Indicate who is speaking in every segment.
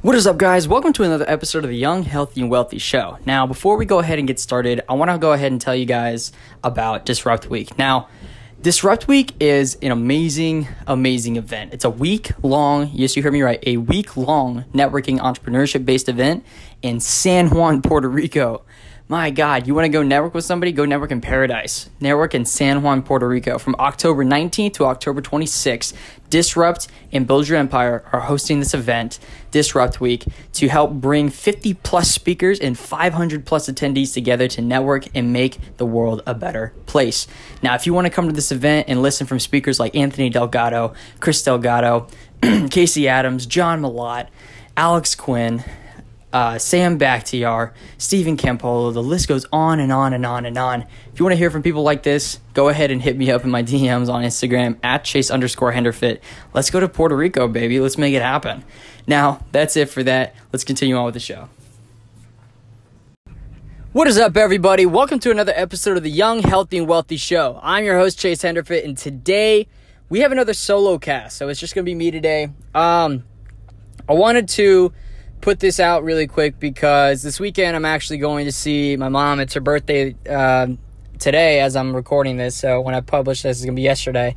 Speaker 1: What is up, guys? Welcome to another episode of the Young, Healthy, and Wealthy Show. Now, before we go ahead and get started, I want to go ahead and tell you guys about Disrupt Week. Now, Disrupt Week is an amazing, amazing event. It's a week long, yes, you heard me right, a week long networking entrepreneurship based event in San Juan, Puerto Rico. My God, you want to go network with somebody? Go network in paradise. Network in San Juan, Puerto Rico from October 19th to October 26th. Disrupt and Build Your Empire are hosting this event, Disrupt Week, to help bring 50 plus speakers and 500 plus attendees together to network and make the world a better place. Now, if you want to come to this event and listen from speakers like Anthony Delgado, Chris Delgado, Casey Adams, John Malott, Alex Quinn, uh, Sam Bakhtiar, Stephen Campolo. The list goes on and on and on and on. If you want to hear from people like this, go ahead and hit me up in my DMs on Instagram at chase underscore henderfit. Let's go to Puerto Rico, baby. Let's make it happen. Now, that's it for that. Let's continue on with the show. What is up, everybody? Welcome to another episode of the Young, Healthy, and Wealthy Show. I'm your host, Chase Henderfit, and today we have another solo cast. So it's just going to be me today. Um, I wanted to put this out really quick because this weekend I'm actually going to see my mom. It's her birthday uh, today as I'm recording this. So when I publish this, it's going to be yesterday.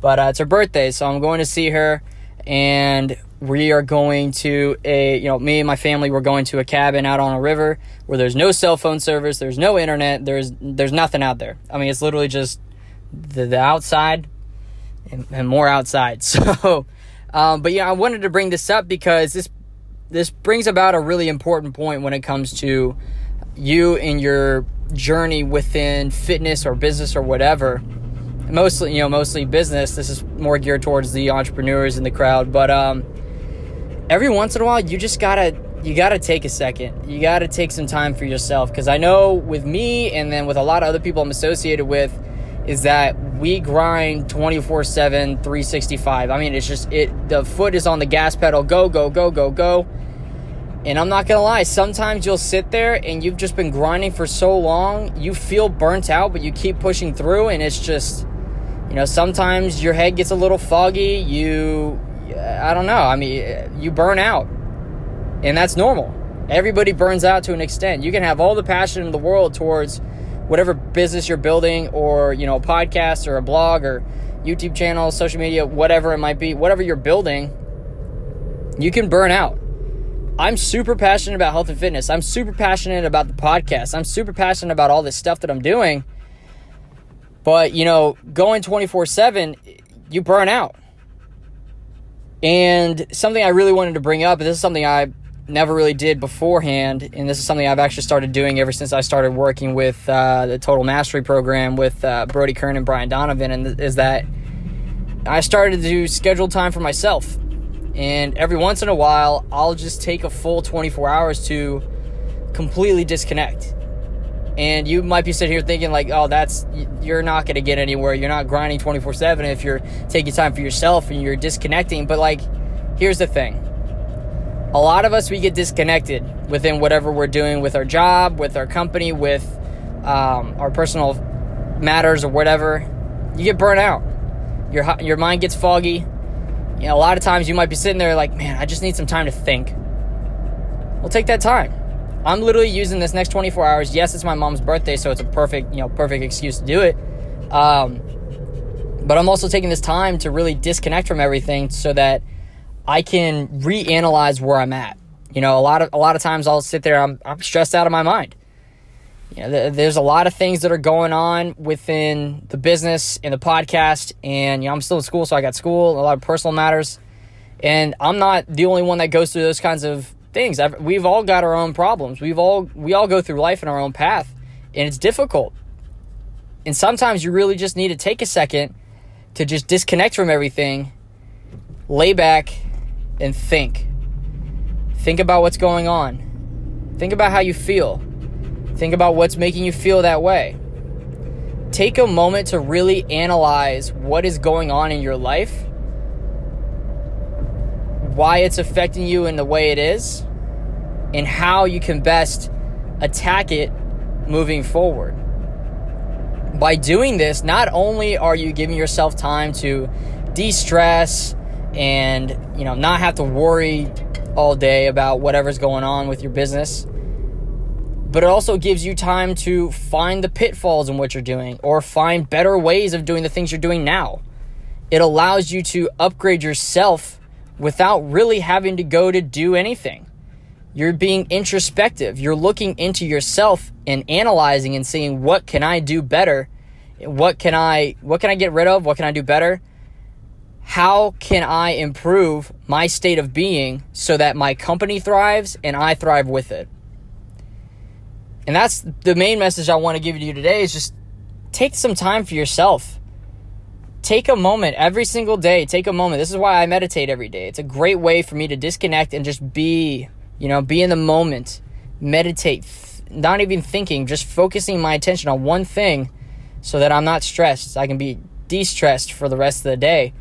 Speaker 1: But uh, it's her birthday, so I'm going to see her. And we are going to a, you know, me and my family, we're going to a cabin out on a river where there's no cell phone service, there's no internet, there's there's nothing out there. I mean, it's literally just the, the outside and, and more outside. So, um, but yeah, I wanted to bring this up because this this brings about a really important point when it comes to you and your journey within fitness or business or whatever. Mostly you know mostly business. This is more geared towards the entrepreneurs in the crowd but um every once in a while you just gotta you gotta take a second. You gotta take some time for yourself because i know with me and then with a lot of other people i'm associated with is that we grind 24 7 365 i mean it's just it the foot is on the gas pedal. Go go go go go and I'm not gonna lie, sometimes you'll sit there and you've just been grinding for so long, you feel burnt out, but you keep pushing through, and it's just, you know, sometimes your head gets a little foggy. You, uh, I don't know, I mean, you burn out, and that's normal. Everybody burns out to an extent. You can have all the passion in the world towards whatever business you're building, or, you know, a podcast, or a blog, or YouTube channel, social media, whatever it might be, whatever you're building, you can burn out I'm super passionate about health and fitness. I'm super passionate about the podcast. I'm super passionate about all this stuff that I'm doing. But, you know, going 24 7, you burn out. And something I really wanted to bring up, and this is something I never really did beforehand, and this is something I've actually started doing ever since I started working with uh, the Total Mastery Program with uh, Brody Kern and Brian Donovan, and is that I started to schedule time for myself. And every once in a while, I'll just take a full 24 hours to completely disconnect. And you might be sitting here thinking, like, oh, that's, you're not going to get anywhere. You're not grinding 24 7 if you're taking time for yourself and you're disconnecting. But, like, here's the thing a lot of us, we get disconnected within whatever we're doing with our job, with our company, with um, our personal matters or whatever. You get burnt out. Your, your mind gets foggy you know, a lot of times you might be sitting there like, man, I just need some time to think. Well, take that time. I'm literally using this next 24 hours. Yes, it's my mom's birthday, so it's a perfect, you know, perfect excuse to do it. Um, but I'm also taking this time to really disconnect from everything so that I can reanalyze where I'm at. You know, a lot of a lot of times I'll sit there, I'm I'm stressed out of my mind you know, there's a lot of things that are going on within the business and the podcast. And, you know, I'm still in school, so I got school, a lot of personal matters. And I'm not the only one that goes through those kinds of things. I've, we've all got our own problems. We've all, we all go through life in our own path, and it's difficult. And sometimes you really just need to take a second to just disconnect from everything, lay back, and think. Think about what's going on. Think about how you feel Think about what's making you feel that way. Take a moment to really analyze what is going on in your life, why it's affecting you in the way it is, and how you can best attack it moving forward. By doing this, not only are you giving yourself time to de stress and you know not have to worry all day about whatever's going on with your business. But it also gives you time to find the pitfalls in what you're doing or find better ways of doing the things you're doing now. It allows you to upgrade yourself without really having to go to do anything. You're being introspective. You're looking into yourself and analyzing and seeing what can I do better? What can I what can I get rid of? What can I do better? How can I improve my state of being so that my company thrives and I thrive with it? And that's the main message I want to give you today is just take some time for yourself. Take a moment every single day. Take a moment. This is why I meditate every day. It's a great way for me to disconnect and just be you know, be in the moment, meditate, not even thinking, just focusing my attention on one thing so that I'm not stressed. I can be de stressed for the rest of the day.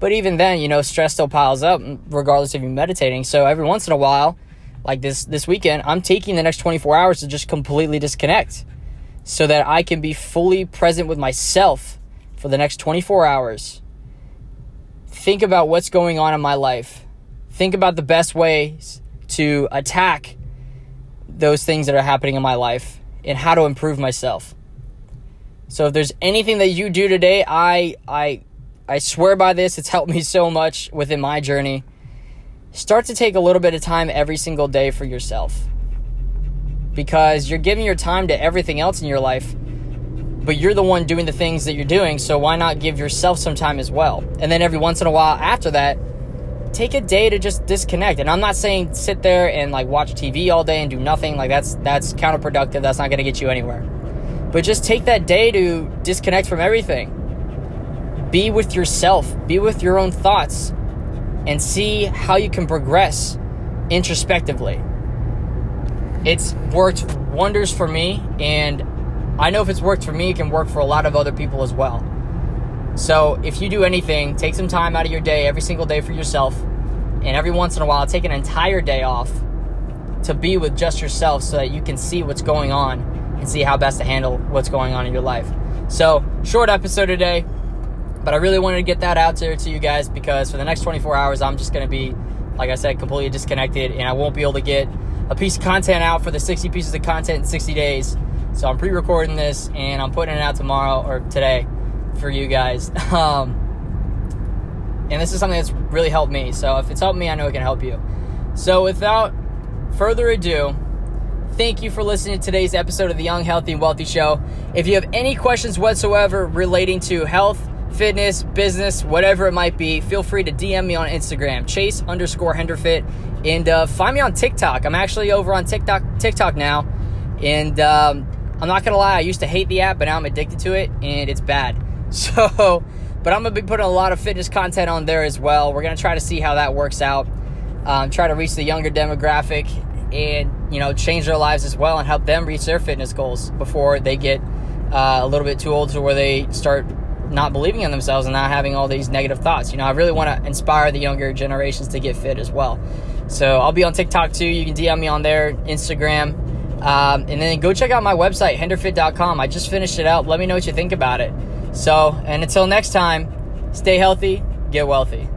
Speaker 1: But even then, you know, stress still piles up regardless of you meditating. So every once in a while, like this this weekend, I'm taking the next 24 hours to just completely disconnect so that I can be fully present with myself for the next 24 hours. Think about what's going on in my life. Think about the best ways to attack those things that are happening in my life and how to improve myself. So if there's anything that you do today, I I I swear by this, it's helped me so much within my journey. Start to take a little bit of time every single day for yourself. Because you're giving your time to everything else in your life, but you're the one doing the things that you're doing, so why not give yourself some time as well? And then every once in a while after that, take a day to just disconnect. And I'm not saying sit there and like watch TV all day and do nothing. Like that's that's counterproductive. That's not going to get you anywhere. But just take that day to disconnect from everything. Be with yourself. Be with your own thoughts and see how you can progress introspectively. It's worked wonders for me and I know if it's worked for me, it can work for a lot of other people as well. So if you do anything, take some time out of your day every single day for yourself, and every once in a while, take an entire day off to be with just yourself so that you can see what's going on and see how best to handle what's going on in your life. So, short episode today, but I really wanted to get that out there to you guys because for the next 24 hours, I'm just going to be, like I said, completely disconnected and I won't be able to get a piece of content out for the 60 pieces of content in 60 days. So, I'm pre recording this and I'm putting it out tomorrow or today for you guys. Um, and this is something that's really helped me. So if it's helped me, I know it can help you. So without further ado, thank you for listening to today's episode of the Young, Healthy, and Wealthy Show. If you have any questions whatsoever relating to health, fitness, business, whatever it might be, feel free to DM me on Instagram, Chase underscore Henderfit, and uh, find me on TikTok. I'm actually over on TikTok TikTok now, and um, I'm not gonna lie, I used to hate the app, but now I'm addicted to it, and it's bad. So, but I'm gonna be putting a lot of fitness content on there as well. We're gonna try to see how that works out. Um, try to reach the younger demographic and you know change their lives as well and help them reach their fitness goals before they get uh, a little bit too old to where they start not believing in themselves and not having all these negative thoughts. You know, I really want to inspire the younger generations to get fit as well. So I'll be on TikTok too. You can DM me on there, Instagram. Um, and then go check out my website, henderfit.com. I just finished it out. Let me know what you think about it. So, and until next time, stay healthy, get wealthy.